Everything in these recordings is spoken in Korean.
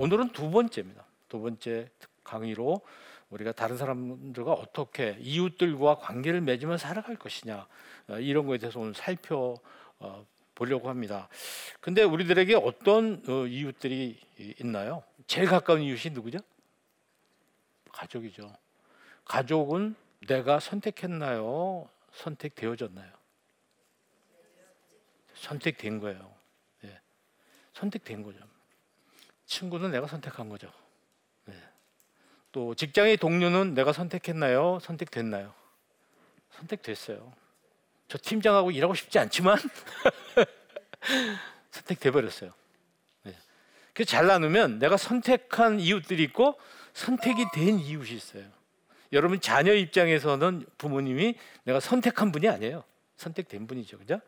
오늘은 두 번째입니다. 두 번째 강의로 우리가 다른 사람들과 어떻게 이웃들과 관계를 맺으며 살아갈 것이냐 어, 이런 거에 대해서 오늘 살펴 어, 보려고 합니다. 근데 우리들에게 어떤 어, 이웃들이 있나요? 제일 가까운 이웃이 누구죠? 가족이죠. 가족은 내가 선택했나요? 선택되어졌나요? 선택된 거예요. 예. 선택된 거죠. 친구는 내가 선택한 거죠. 예. 또 직장의 동료는 내가 선택했나요? 선택됐나요? 선택됐어요. 저 팀장하고 일하고 싶지 않지만 선택돼 버렸어요. 네. 그잘 나누면 내가 선택한 이웃들이 있고 선택이 된 이웃이 있어요. 여러분 자녀 입장에서는 부모님이 내가 선택한 분이 아니에요. 선택된 분이죠, 그죠?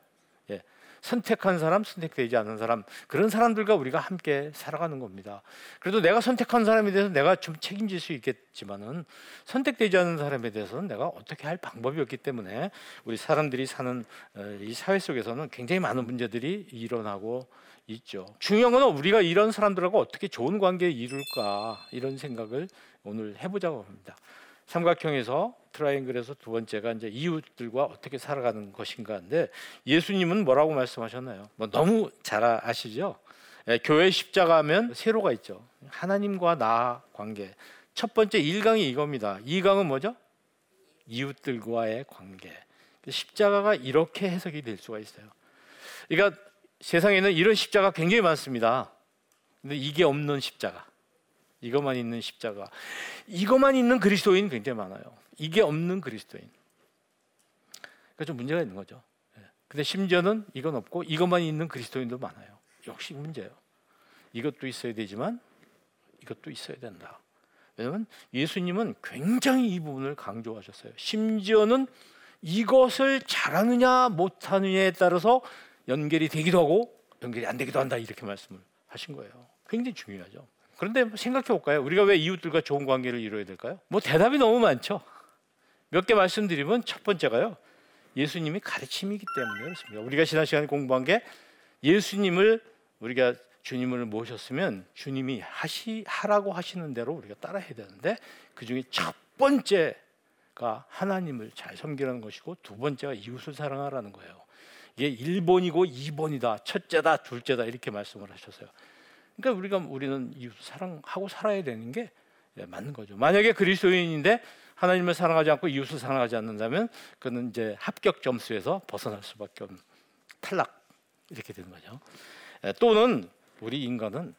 예. 선택한 사람, 선택되지 않은 사람 그런 사람들과 우리가 함께 살아가는 겁니다. 그래도 내가 선택한 사람에 대해서 내가 좀 책임질 수 있겠지만은 선택되지 않은 사람에 대해서는 내가 어떻게 할 방법이 없기 때문에 우리 사람들이 사는 어, 이 사회 속에서는 굉장히 많은 문제들이 일어나고 있죠. 중요한 건 우리가 이런 사람들하고 어떻게 좋은 관계를 이룰까 이런 생각을 오늘 해보자고 합니다. 삼각형에서 트라이앵글에서 두 번째가 이제 이웃들과 어떻게 살아가는 것인가인데 예수님은 뭐라고 말씀하셨나요? 뭐 너무 잘 아시죠? 예, 교회 십자가하면 세로가 있죠. 하나님과 나 관계. 첫 번째 1강이 이겁니다. 2강은 뭐죠? 이웃들과의 관계. 십자가가 이렇게 해석이 될 수가 있어요. 그러니까 세상에는 이런 십자가 굉장히 많습니다. 근데 이게 없는 십자가. 이것만 있는 십자가. 이것만 있는 그리스도인 굉장히 많아요. 이게 없는 그리스도인. 그러니까 좀 문제가 있는 거죠. 예. 근데 심지어는 이건 없고 이것만 있는 그리스도인도 많아요. 역시 문제예요. 이것도 있어야 되지만 이것도 있어야 된다. 왜냐하면 예수님은 굉장히 이 부분을 강조하셨어요. 심지어는 이것을 잘하느냐 못하느냐에 따라서 연결이 되기도 하고 연결이 안 되기도 한다 이렇게 말씀을 하신 거예요. 굉장히 중요하죠. 그런데 생각해 볼까요? 우리가 왜 이웃들과 좋은 관계를 이루어야 될까요? 뭐 대답이 너무 많죠. 몇 개 말씀드리면 첫 번째가요. 예수님이 가르침이기 때문에 그렇습니다. 우리가 지난 시간에 공부한 게 예수님을 우리가 주님을 모셨으면 주님이 하시 하라고 하시는 대로 우리가 따라해야 되는데 그 중에 첫 번째가 하나님을 잘 섬기라는 것이고 두 번째가 이웃을 사랑하라는 거예요. 이게 1번이고 2번이다. 첫째다, 둘째다 이렇게 말씀을 하셨어요. 그러니까 우리가 우리는 이웃 사랑하고 살아야 되는 게 예, 맞는 거죠. 만약에 그리스도인인데 하나님을 사랑하지 않고 이웃을 사랑하지 않는다면 그는 이제 합격 점수에서 벗어날 수밖에 없는 탈락 이렇게 되는 거죠. 예, 또는 우리 인간은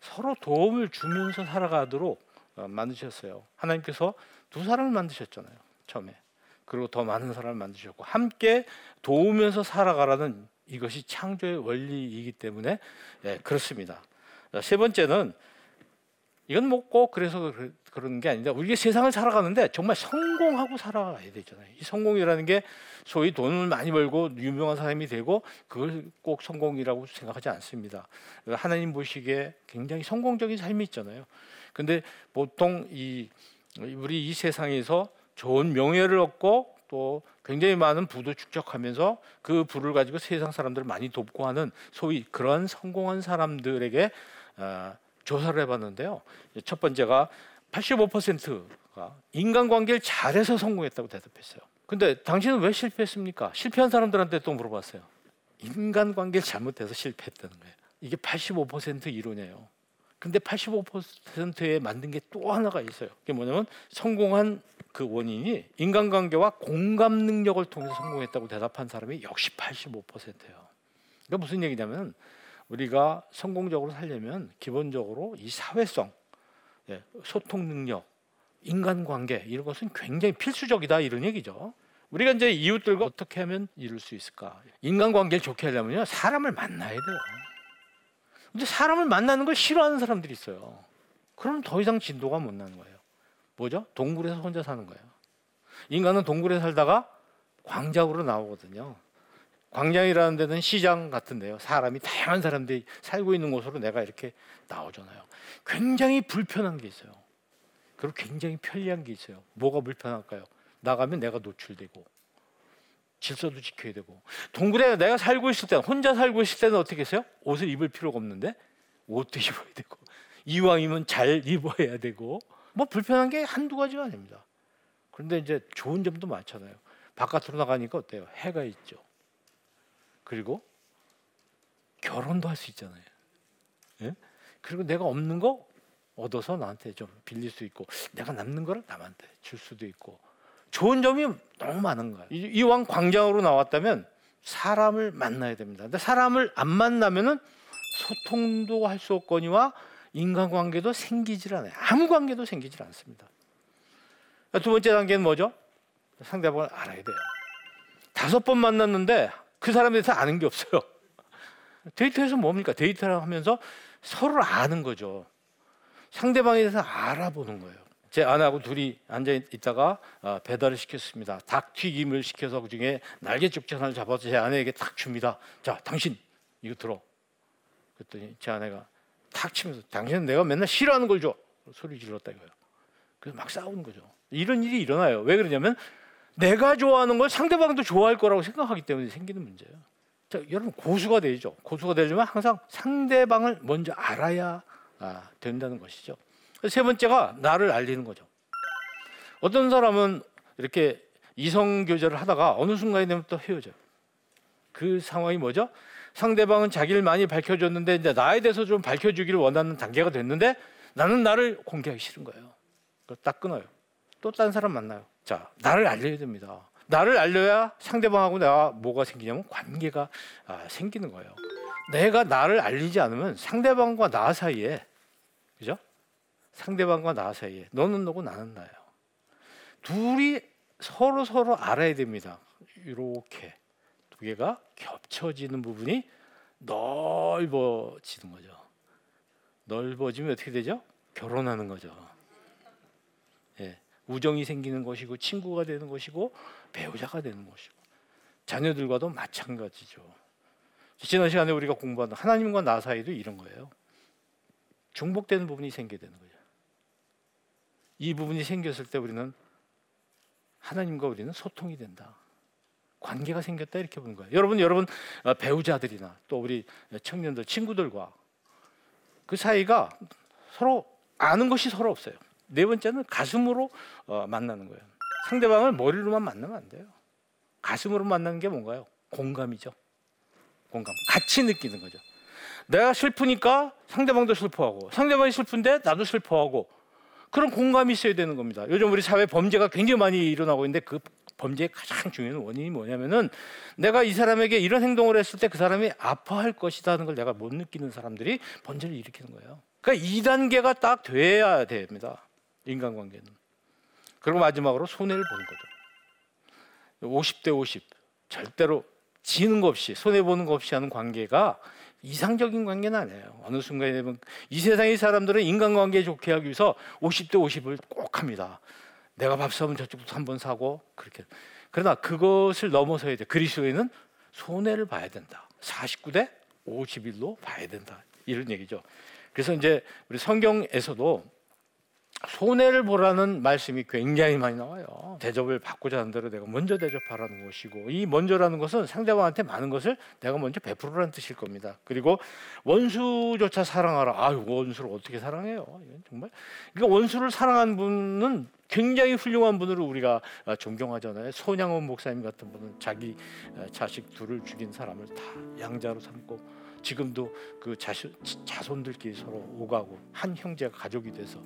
서로 도움을 주면서 살아가도록 어, 만드셨어요. 하나님께서 두 사람을 만드셨잖아요. 처음에. 그리고 더 많은 사람을 만드셨고 함께 도우면서 살아가라는 이것이 창조의 원리이기 때문에 예, 그렇습니다. 세 번째는 이건 뭐꼭 그래서 그런 게 아닌데 우리가 세상을 살아가는데 정말 성공하고 살아가야 되잖아요. 이 성공이라는 게 소위 돈을 많이 벌고 유명한 사람이 되고 그걸 꼭 성공이라고 생각하지 않습니다. 하나님 보시기에 굉장히 성공적인 삶이 있잖아요. 근데 보통 이 우리 이 세상에서 좋은 명예를 얻고 또 굉장히 많은 부도 축적하면서 그 부를 가지고 세상 사람들을 많이 돕고 하는 소위 그런 성공한 사람들에게 어, 조사를 해봤는데요. 첫 번째가 85%가 인간관계를 잘해서 성공했다고 대답했어요. 근데 당신은 왜 실패했습니까? 실패한 사람들한테 또 물어봤어요. 인간관계를 잘못해서 실패했다는 거예요. 이게 85% 이론이에요. 근데 85%에 만든 게또 하나가 있어요. 그게 뭐냐면 성공한 그 원인이 인간관계와 공감 능력을 통해서 성공했다고 대답한 사람이 역시 85%예요. 그러니까 무슨 얘기냐면 우리가 성공적으로 살려면 기본적으로 이 사회성, 예, 소통 능력, 인간관계 이런 것은 굉장히 필수적이다 이런 얘기죠. 우리가 이제 이웃들과 어떻게 하면 이룰 수 있을까? 인간관계를 좋게 하려면요 사람을 만나야 돼요. 근데 사람을 만나는 걸 싫어하는 사람들이 있어요. 그럼 더 이상 진도가 못 나는 거예요. 뭐죠? 동굴에서 혼자 사는 거예요. 인간은 동굴에 살다가 광장으로 나오거든요. 광장이라는 데는 시장 같은데요. 사람이 다양한 사람들이 살고 있는 곳으로 내가 이렇게 나오잖아요. 굉장히 불편한 게 있어요. 그리고 굉장히 편리한 게 있어요. 뭐가 불편할까요? 나가면 내가 노출되고 질서도 지켜야 되고 동굴에 내가 살고 있을 때 혼자 살고 있을 때는 어떻게 했어요? 옷을 입을 필요가 없는데 옷도 입어야 되고 이왕이면 잘 입어야 되고 뭐 불편한 게 한두 가지가 아닙니다. 그런데 이제 좋은 점도 많잖아요. 바깥으로 나가니까 어때요? 해가 있죠. 그리고 결혼도 할 수 있잖아요. 예? 그리고 내가 없는 거 얻어서 나한테 좀 빌릴 수 있고 내가 남는 거를 남한테 줄 수도 있고 좋은 점이 너무 많은 거예요. 이왕 광장으로 나왔다면 사람을 만나야 됩니다. 근데 사람을 안 만나면은 소통도 할 수 없거니와 인간관계도 생기질 않아요. 아무 관계도 생기질 않습니다. 두 번째 단계는 뭐죠? 상대방을 알아야 돼요. 다섯 번 만났는데 그 사람에 대해서 아는 게 없어요. 데이트에서 뭡니까? 데이트를 하면서 서로를 아는 거죠. 상대방에 대해서 알아보는 거예요. 제 아내하고 둘이 앉아 있다가 어, 배달을 시켰습니다. 닭 튀김을 시켜서 그 중에 날개 쪽지 하나를 잡아서 제 아내에게 탁 줍니다. 자, 당신 이거 들어. 그랬더니 제 아내가 탁 치면서 당신은 내가 맨날 싫어하는 걸 줘. 소리 질렀다 이거예요. 그래서 막 싸우는 거죠. 이런 일이 일어나요. 왜 그러냐면 내가 좋아하는 걸 상대방도 좋아할 거라고 생각하기 때문에 생기는 문제예요. 자, 여러분 고수가 되죠. 고수가 되려면 항상 상대방을 먼저 알아야 아, 된다는 것이죠. 세 번째가 나를 알리는 거죠. 어떤 사람은 이렇게 이성 교제를 하다가 어느 순간이 되면 또 헤어져요. 그 상황이 뭐죠? 상대방은 자기를 많이 밝혀줬는데 이제 나에 대해서 좀 밝혀주기를 원하는 단계가 됐는데 나는 나를 공개하기 싫은 거예요. 딱 끊어요. 또 다른 사람 만나요. 자, 나를 알려야 됩니다. 나를 알려야 상대방하고 내가 뭐가 생기냐면 관계가 아, 생기는 거예요. 내가 나를 알리지 않으면 상대방과 나 사이에 그죠? 상대방과 나 사이에 너는 너고 나는 나예요. 둘이 서로 서로 알아야 됩니다. 이렇게 두 개가 겹쳐지는 부분이 넓어지는 거죠. 넓어지면 어떻게 되죠? 결혼하는 거죠. 예, 우정이 생기는 것이고 친구가 되는 것이고 배우자가 되는 것이고 자녀들과도 마찬가지죠. 지난 시간에 우리가 공부한 하나님과 나 사이도 이런 거예요. 중복되는 부분이 생기게 되는 거죠. 이 부분이 생겼을 때 우리는 하나님과 우리는 소통이 된다. 관계가 생겼다 이렇게 보는 거예요. 여러분 여러분 어, 배우자들이나 또 우리 청년들 친구들과 그 사이가 서로 아는 것이 서로 없어요. 네 번째는 가슴으로 어, 만나는 거예요. 상대방을 머리로만 만나면 안 돼요. 가슴으로 만나는 게 뭔가요? 공감이죠. 공감. 같이 느끼는 거죠. 내가 슬프니까 상대방도 슬퍼하고 상대방이 슬픈데 나도 슬퍼하고 그런 공감이 있어야 되는 겁니다. 요즘 우리 사회 범죄가 굉장히 많이 일어나고 있는데 그 범죄의 가장 중요한 원인이 뭐냐면은 내가 이 사람에게 이런 행동을 했을 때 그 사람이 아파할 것이라는 걸 내가 못 느끼는 사람들이 범죄를 일으키는 거예요. 그러니까 2단계가 딱 돼야 됩니다. 인간관계는. 그리고 마지막으로 손해를 보는 거죠. 50대 50 절대로 지는 것 없이 손해 보는 것 없이 하는 관계가 이상적인 관계는 아니에요. 어느 순간에 되면 이 세상의 사람들은 인간관계 좋게 하기 위해서 50대 50을 꼭 합니다. 내가 밥 사면 저쪽부터 한번 사고 그렇게. 그러나 그것을 넘어서야 돼. 그리스도인은 손해를 봐야 된다. 49대 51로 봐야 된다. 이런 얘기죠. 그래서 이제 우리 성경에서도 손해를 보라는 말씀이 굉장히 많이 나와요. 대접을 받고자 하는 대로 내가 먼저 대접하라는 것이고 이 먼저라는 것은 상대방한테 많은 것을 내가 먼저 베풀으라는 뜻일 겁니다. 그리고 원수조차 사랑하라. 아, 원수를 어떻게 사랑해요? 정말 그러니까 원수를 사랑한 분은 굉장히 훌륭한 분으로 우리가 존경하잖아요. 손양원 목사님 같은 분은 자기 자식 둘을 죽인 사람을 다 양자로 삼고 지금도 그 자손, 자손들끼리 서로 오가고 한 형제가 가족이 돼서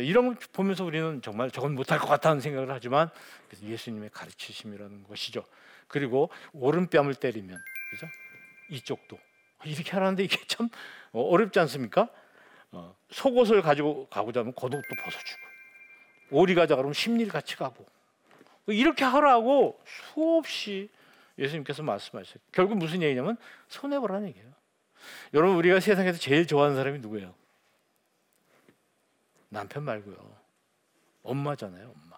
이런 걸 보면서 우리는 정말 저건 못할 것 같다는 생각을 하지만 예수님의 가르치심이라는 것이죠. 그리고 오른뺨을 때리면 그죠? 이쪽도 이렇게 하는데 이게 참 어렵지 않습니까? 어, 속옷을 가지고 가고자 하면 겉옷도 벗어주고 오리 가자 그러면 심리를 같이 가고 이렇게 하라고 수없이 예수님께서 말씀하셨어요. 결국 무슨 얘기냐면 손해 보라는 얘기예요. 여러분 우리가 세상에서 제일 좋아하는 사람이 누구예요? 남편 말고요. 엄마잖아요, 엄마.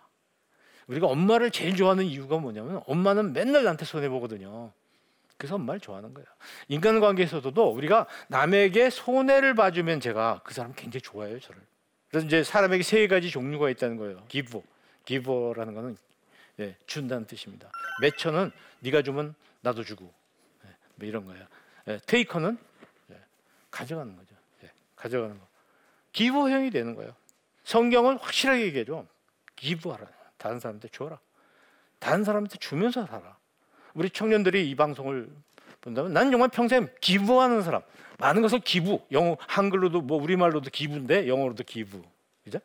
우리가 엄마를 제일 좋아하는 이유가 뭐냐면 엄마는 맨날 나한테 손해 보거든요. 그래서 엄마를 좋아하는 거예요. 인간관계에서도 우리가 남에게 손해를 봐주면 제가 그 사람 굉장히 좋아해요, 저를. 그래서 이제 사람에게 세 가지 종류가 있다는 거예요. 기부, 기버라는 거는 예, 준다는 뜻입니다. 매처는 네가 주면 나도 주고, 예, 뭐 이런 거예요. 예, 테이커는 예, 가져가는 거죠. 예, 가져가는 거. 기부형이 되는 거예요. 성경을 확실하게 얘기해줘. 기부하라. 다른 사람한테 줘라. 다른 사람한테 주면서 살아. 우리 청년들이 이 방송을 본다면 난 정말 평생 기부하는 사람. 많은 것을 기부. 영어 한글로도 뭐 우리말로도 기부인데 영어로도 기부. 그죠?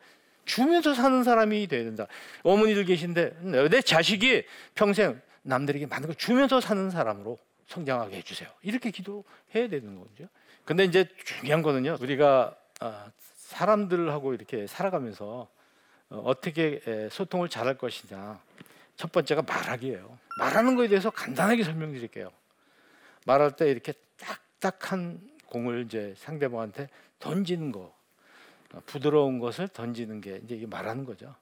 주면서 사는 사람이 돼야 된다. 어머니들 계신데 내 자식이 평생 남들에게 많은 걸 주면서 사는 사람으로 성장하게 해주세요. 이렇게 기도해야 되는 거죠. 근데 이제 중요한 거는요. 우리가 아, 사람들하고 이렇게 살아가면서 어, 어떻게 소통을 잘할 것이냐. 첫 번째가 말하기예요. 말하는 거에 대해서 간단하게 설명드릴게요. 말할 때 이렇게 딱딱한 공을 이제 상대방한테 던지는 거, 어, 부드러운 것을 던지는 게 이제 이게 말하는 거죠.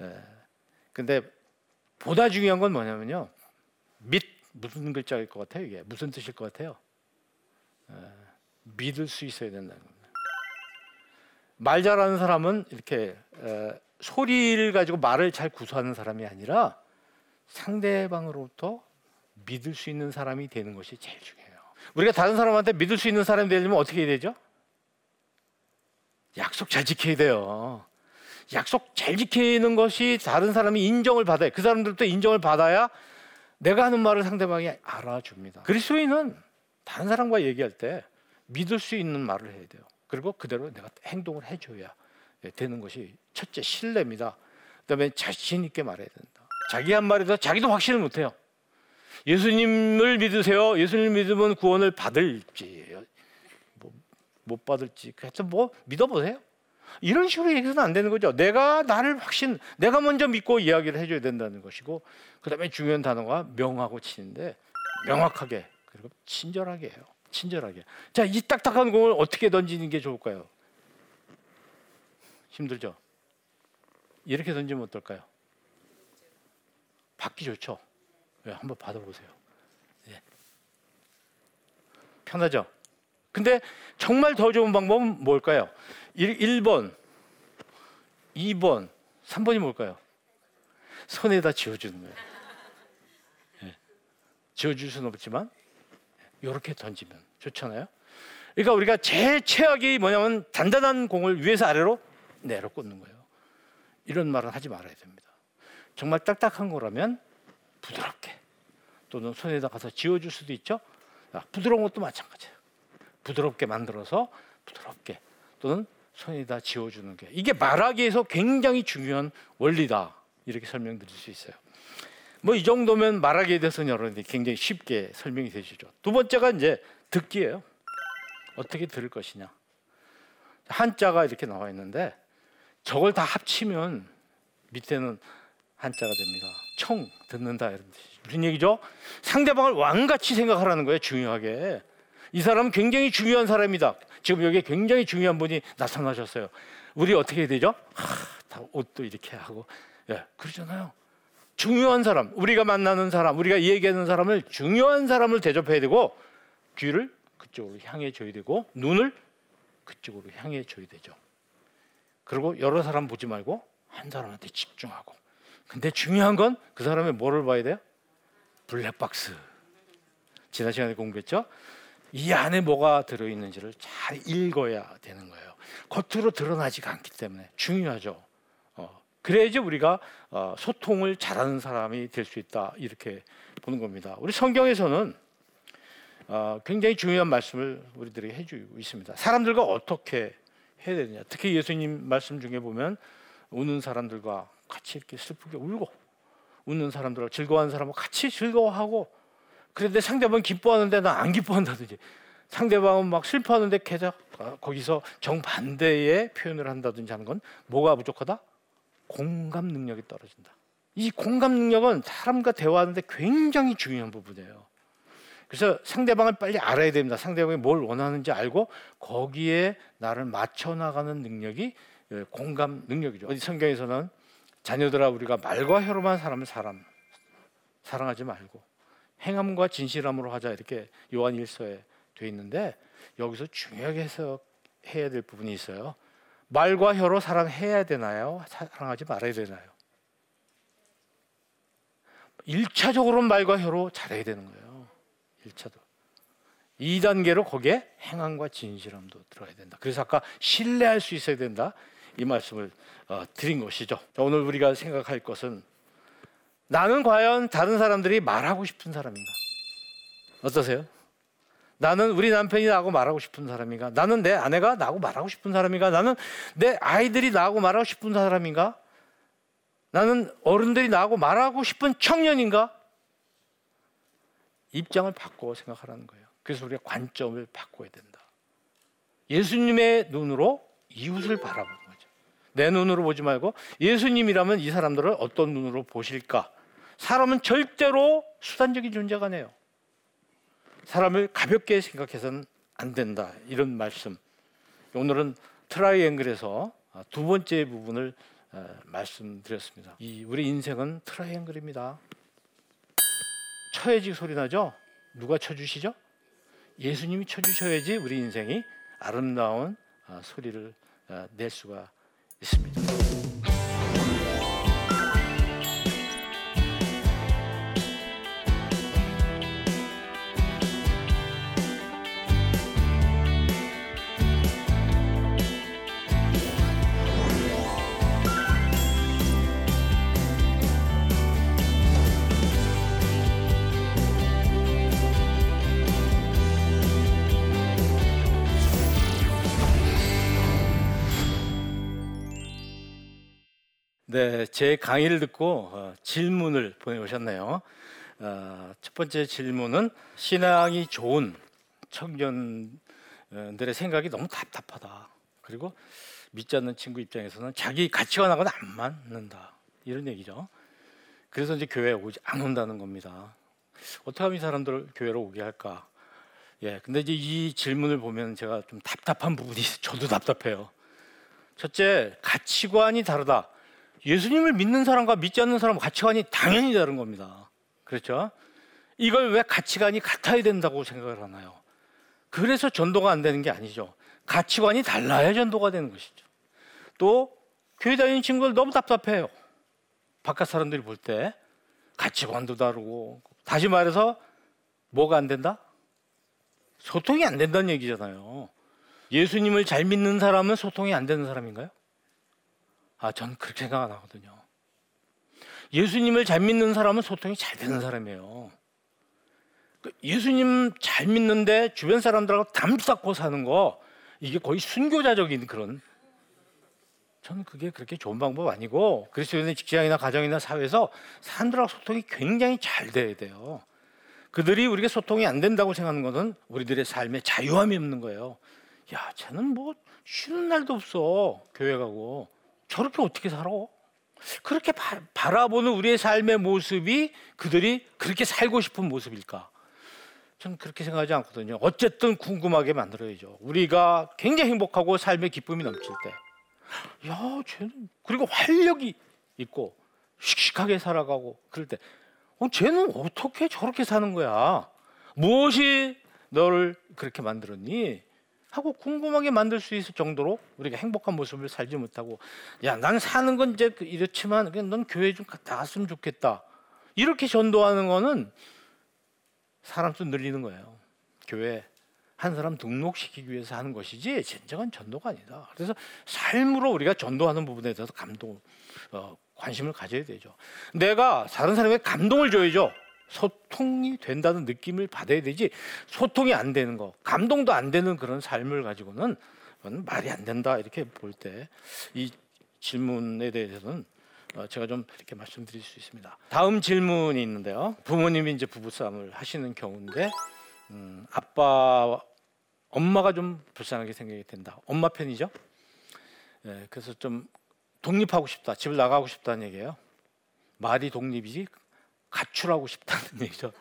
예. 근데 보다 중요한 건 뭐냐면요. 밑 무슨 글자일 것 같아요? 이게 무슨 뜻일 것 같아요? 예. 믿을 수 있어야 된다는 겁니다. 말 잘하는 사람은 이렇게 에, 소리를 가지고 말을 잘 구사하는 사람이 아니라 상대방으로부터 믿을 수 있는 사람이 되는 것이 제일 중요해요. 우리가 다른 사람한테 믿을 수 있는 사람이 되려면 어떻게 해야 되죠? 약속 잘 지켜야 돼요. 약속 잘 지키는 것이 다른 사람이 인정을 받아요. 그 사람들도 인정을 받아야 내가 하는 말을 상대방이 알아줍니다. 그리스도인은 다른 사람과 얘기할 때 믿을 수 있는 말을 해야 돼요. 그리고 그대로 내가 행동을 해줘야 되는 것이 첫째 신뢰입니다. 그다음에 자신 있게 말해야 된다. 자기 한 말에서 자기도 확신을 못해요. 예수님을 믿으세요. 예수님 믿으면 구원을 받을지 뭐, 못 받을지 하여튼 뭐 믿어보세요. 이런 식으로 얘기해서는 안 되는 거죠. 내가 나를 확신, 내가 먼저 믿고 이야기를 해줘야 된다는 것이고, 그 다음에 중요한 단어가 명하고 친인데 명확하게 그리고 친절하게 해요. 친절하게. 자, 이 딱딱한 공을 어떻게 던지는 게 좋을까요? 힘들죠. 이렇게 던지면 어떨까요? 받기 좋죠. 네, 한번 받아보세요. 네. 편하죠. 근데 정말 더 좋은 방법은 뭘까요? 1, 번 2번, 3번이 뭘까요? 손에다 지어주는 거예요. 네. 지어줄 수는 없지만 이렇게 던지면 좋잖아요. 그러니까 우리가 제일 최악이 뭐냐면 단단한 공을 위에서 아래로 내려 꽂는 거예요. 이런 말은 하지 말아야 됩니다. 정말 딱딱한 거라면 부드럽게 또는 손에다 가서 지워줄 수도 있죠. 아, 부드러운 것도 마찬가지예요. 부드럽게 만들어서 부드럽게 또는 손에다 지워주는 게 이게 말하기에서 굉장히 중요한 원리다 이렇게 설명드릴 수 있어요. 뭐 이 정도면 말하기에 대해서는 여러분들이 굉장히 쉽게 설명이 되시죠. 두 번째가 이제 듣기예요. 어떻게 들을 것이냐. 한자가 이렇게 나와 있는데 저걸 다 합치면 밑에는 한자가 됩니다. 청 듣는다 이런 뜻이 무슨 얘기죠? 상대방을 왕같이 생각하라는 거예요. 중요하게 이 사람은 굉장히 중요한 사람이다. 지금 여기 굉장히 중요한 분이 나타나셨어요. 우리 어떻게 해야 되죠? 하, 다 옷도 이렇게 하고 예, 그러잖아요. 중요한 사람, 우리가 만나는 사람, 우리가 얘기하는 사람을 중요한 사람을 대접해야 되고 귀를 그쪽으로 향해 줘야 되고 눈을 그쪽으로 향해 줘야 되죠. 그리고 여러 사람 보지 말고 한 사람한테 집중하고. 근데 중요한 건 그 사람의 뭐를 봐야 돼요? 블랙박스. 지난 시간에 공부했죠? 이 안에 뭐가 들어 있는지를 잘 읽어야 되는 거예요. 겉으로 드러나지가 않기 때문에 중요하죠. 어, 그래야지 우리가 어, 소통을 잘하는 사람이 될 수 있다 이렇게 보는 겁니다. 우리 성경에서는 어, 굉장히 중요한 말씀을 우리들에게 해주고 있습니다. 사람들과 어떻게 해야 되느냐. 특히 예수님 말씀 중에 보면 우는 사람들과 같이 이렇게 슬프게 울고 웃는 사람들과 즐거워하는 사람과 같이 즐거워하고 그런데 상대방은 기뻐하는데 나 안 기뻐한다든지 상대방은 막 슬퍼하는데 게다가 거기서 정반대의 표현을 한다든지 하는 건 뭐가 부족하다? 공감 능력이 떨어진다. 이 공감 능력은 사람과 대화하는데 굉장히 중요한 부분이에요. 그래서 상대방을 빨리 알아야 됩니다. 상대방이 뭘 원하는지 알고 거기에 나를 맞춰 나가는 능력이 예, 공감 능력이죠. 어디 성경에서는 자녀들아 우리가 말과 혀로만 사람을 사람 사랑하지 말고 행함과 진실함으로 하자 이렇게 요한 일서에 돼 있는데 여기서 중요하게 해석해야 될 부분이 있어요. 말과 혀로 사랑해야 되나요? 사랑하지 말아야 되나요? 1차적으로 말과 혀로 잘해야 되는 거예요. 1차도. 2단계로 거기에 행함과 진실함도 들어야 된다. 그래서 아까 신뢰할 수 있어야 된다. 이 말씀을 어, 드린 것이죠. 자, 오늘 우리가 생각할 것은 나는 과연 다른 사람들이 말하고 싶은 사람인가? 어떠세요? 나는 우리 남편이 나하고 말하고 싶은 사람인가? 나는 내 아내가 나하고 말하고 싶은 사람인가? 나는 내 아이들이 나하고 말하고 싶은 사람인가? 나는 어른들이 나하고 말하고 싶은 청년인가? 입장을 바꿔 생각하라는 거예요. 그래서 우리가 관점을 바꿔야 된다. 예수님의 눈으로 이웃을 바라보는 거죠. 내 눈으로 보지 말고 예수님이라면 이 사람들을 어떤 눈으로 보실까? 사람은 절대로 수단적인 존재가 아니에요. 사람을 가볍게 생각해서는 안 된다. 이런 말씀. 오늘은 트라이앵글에서 두 번째 부분을 말씀드렸습니다. 이 우리 인생은 트라이앵글입니다. 쳐야지 소리 나죠? 누가 쳐주시죠? 예수님이 쳐주셔야지 우리 인생이 아름다운 아, 소리를 아, 낼 수가 있습니다. 제 강의를 듣고 어, 질문을 보내오셨네요. 어, 첫 번째 질문은 신앙이 좋은 청년들의 생각이 너무 답답하다. 그리고 믿지 않는 친구 입장에서는 자기 가치관하고는 안 맞는다. 이런 얘기죠. 그래서 이제 교회에 오지 안 온다는 겁니다. 어떻게 하면 이 사람들을 교회로 오게 할까? 예, 근데 이제 이 질문을 보면 제가 좀 답답한 부분이 저도 답답해요. 첫째, 가치관이 다르다. 예수님을 믿는 사람과 믿지 않는 사람 가치관이 당연히 다른 겁니다. 그렇죠? 이걸 왜 가치관이 같아야 된다고 생각을 하나요? 그래서 전도가 안 되는 게 아니죠. 가치관이 달라야 전도가 되는 것이죠. 또 교회 다니는 친구들 너무 답답해요. 바깥 사람들이 볼 때 가치관도 다르고 다시 말해서 뭐가 안 된다? 소통이 안 된다는 얘기잖아요. 예수님을 잘 믿는 사람은 소통이 안 되는 사람인가요? 아, 전 그렇게 생각 안 하거든요. 예수님을 잘 믿는 사람은 소통이 잘 되는 사람이에요. 그 예수님 잘 믿는데 주변 사람들하고 담 쌓고 사는 거 이게 거의 순교자적인 그런 저는 그게 그렇게 좋은 방법 아니고 그리스도인의 직장이나 가정이나 사회에서 사람들하고 소통이 굉장히 잘 돼야 돼요. 그들이 우리가 소통이 안 된다고 생각하는 것은 우리들의 삶에 자유함이 없는 거예요. 야, 쟤는 뭐 쉬는 날도 없어 교회 가고 저렇게 어떻게 살아? 그렇게 바, 바라보는 우리의 삶의 모습이 그들이 그렇게 살고 싶은 모습일까? 저는 그렇게 생각하지 않거든요. 어쨌든 궁금하게 만들어야죠. 우리가 굉장히 행복하고 삶의 기쁨이 넘칠 때, 야, 쟤는 그리고 활력이 있고 씩씩하게 살아가고 그럴 때, 어, 쟤는 어떻게 저렇게 사는 거야? 무엇이 너를 그렇게 만들었니? 하고 궁금하게 만들 수 있을 정도로 우리가 행복한 모습을 살지 못하고 야, 난 사는 건 이제 그 이렇지만 그냥 넌 교회 좀 갔다 왔으면 좋겠다. 이렇게 전도하는 거는 사람 수 늘리는 거예요. 교회 한 사람 등록시키기 위해서 하는 것이지 진정한 전도가 아니다. 그래서 삶으로 우리가 전도하는 부분에 대해서 감동, 어, 관심을 가져야 되죠. 내가 다른 사람에게 감동을 줘야죠. 소통이 된다는 느낌을 받아야 되지 소통이 안 되는 거 감동도 안 되는 그런 삶을 가지고는 말이 안 된다 이렇게 볼 때 이 질문에 대해서는 어, 제가 좀 이렇게 말씀드릴 수 있습니다. 다음 질문이 있는데요. 부모님이 이제 부부싸움을 하시는 경우인데 음, 아빠 엄마가 좀 불쌍하게 생각이 된다. 엄마 편이죠. 예, 그래서 좀 독립하고 싶다. 집을 나가고 싶다는 얘기예요. 말이 독립이지 가출하고 싶다는 얘기죠.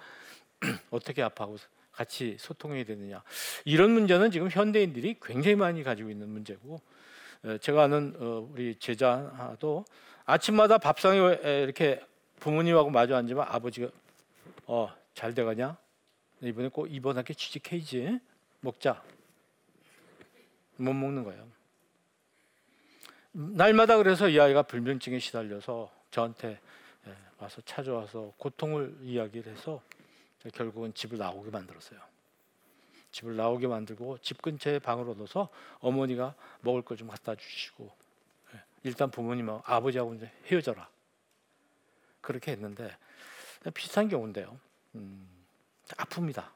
어떻게 아파하고 같이 소통해야 되느냐. 이런 문제는 지금 현대인들이 굉장히 많이 가지고 있는 문제고 제가 아는 어, 우리 제자도 아침마다 밥상에 이렇게 부모님하고 마주 앉으면 아버지가 어, 잘 돼가냐? 이번에 꼭 이번 학기 취직해야지. 먹자. 못 먹는 거예요. 날마다 그래서 이 아이가 불면증에 시달려서 저한테 와서 찾아와서 고통을 이야기를 해서 결국은 집을 나오게 만들었어요. 집을 나오게 만들고 집 근처에 방으로 넣어서 어머니가 먹을 걸 좀 갖다 주시고 예, 일단 부모님하고 아버지하고 이제 헤어져라 그렇게 했는데 비슷한 경우인데요. 음, 아픕니다.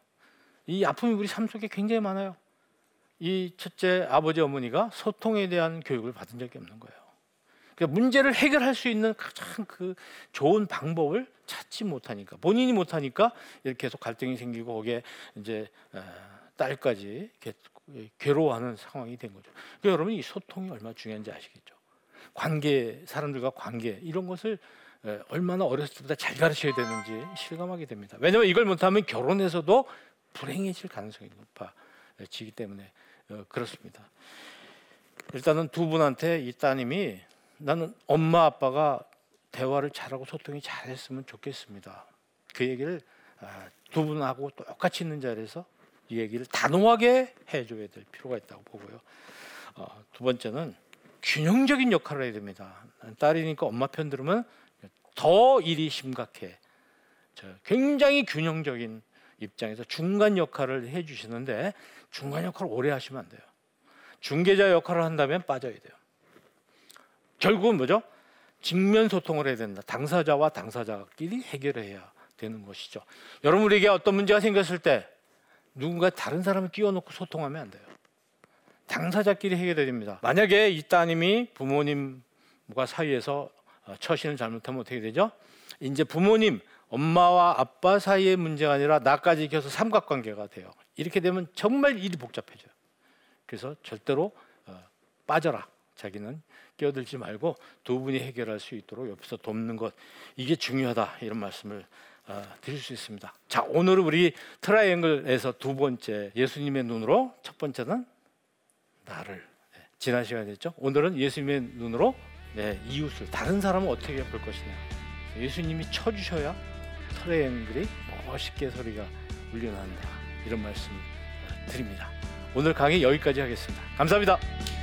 이 아픔이 우리 삶 속에 굉장히 많아요. 이 첫째 아버지 어머니가 소통에 대한 교육을 받은 적이 없는 거예요. 그러니까 문제를 해결할 수 있는 가장 그 좋은 방법을 찾지 못하니까 본인이 못하니까 이렇게 계속 갈등이 생기고 거기에 이제 딸까지 괴로워하는 상황이 된 거죠. 그러니까 여러분 이 소통이 얼마나 중요한지 아시겠죠? 관계 사람들과 관계 이런 것을 얼마나 어렸을 때보다 잘 가르쳐야 되는지 실감하게 됩니다. 왜냐하면 이걸 못하면 결혼에서도 불행해질 가능성이 높아지기 때문에 어, 그렇습니다. 일단은 두 분한테 이 따님이 나는 엄마 아빠가 대화를 잘하고 소통이 잘했으면 좋겠습니다. 그 얘기를 아, 두 분하고 똑같이 있는 자리에서 이 얘기를 단호하게 해줘야 될 필요가 있다고 보고요. 어, 두 번째는 균형적인 역할을 해야 됩니다. 딸이니까 엄마 편 들으면 더 일이 심각해. 굉장히 균형적인 입장에서 중간 역할을 해주시는데 중간 역할을 오래 하시면 안 돼요. 중개자 역할을 한다면 빠져야 돼요. 결국은 뭐죠? 직면 소통을 해야 된다. 당사자와 당사자끼리 해결해야 되는 것이죠. 여러분에게 어떤 문제가 생겼을 때 누군가 다른 사람을 끼워놓고 소통하면 안 돼요. 당사자끼리 해결해야 됩니다. 만약에 이 따님이 부모님과 사이에서 어, 처신을 잘못하면 어떻게 되죠? 이제 부모님, 엄마와 아빠 사이의 문제가 아니라 나까지 껴서 삼각관계가 돼요. 이렇게 되면 정말 일이 복잡해져요. 그래서 절대로 어, 빠져라. 자기는 끼어들지 말고 두 분이 해결할 수 있도록 옆에서 돕는 것 이게 중요하다 이런 말씀을 어, 드릴 수 있습니다. 자 오늘은 우리 트라이앵글에서 두 번째 예수님의 눈으로 첫 번째는 나를 네, 지난 시간에 했죠. 오늘은 예수님의 눈으로 네, 이웃을 다른 사람은 어떻게 볼 것이냐. 예수님이 쳐주셔야 트라이앵글이 멋있게 소리가 울려난다 이런 말씀 드립니다. 오늘 강의 여기까지 하겠습니다. 감사합니다.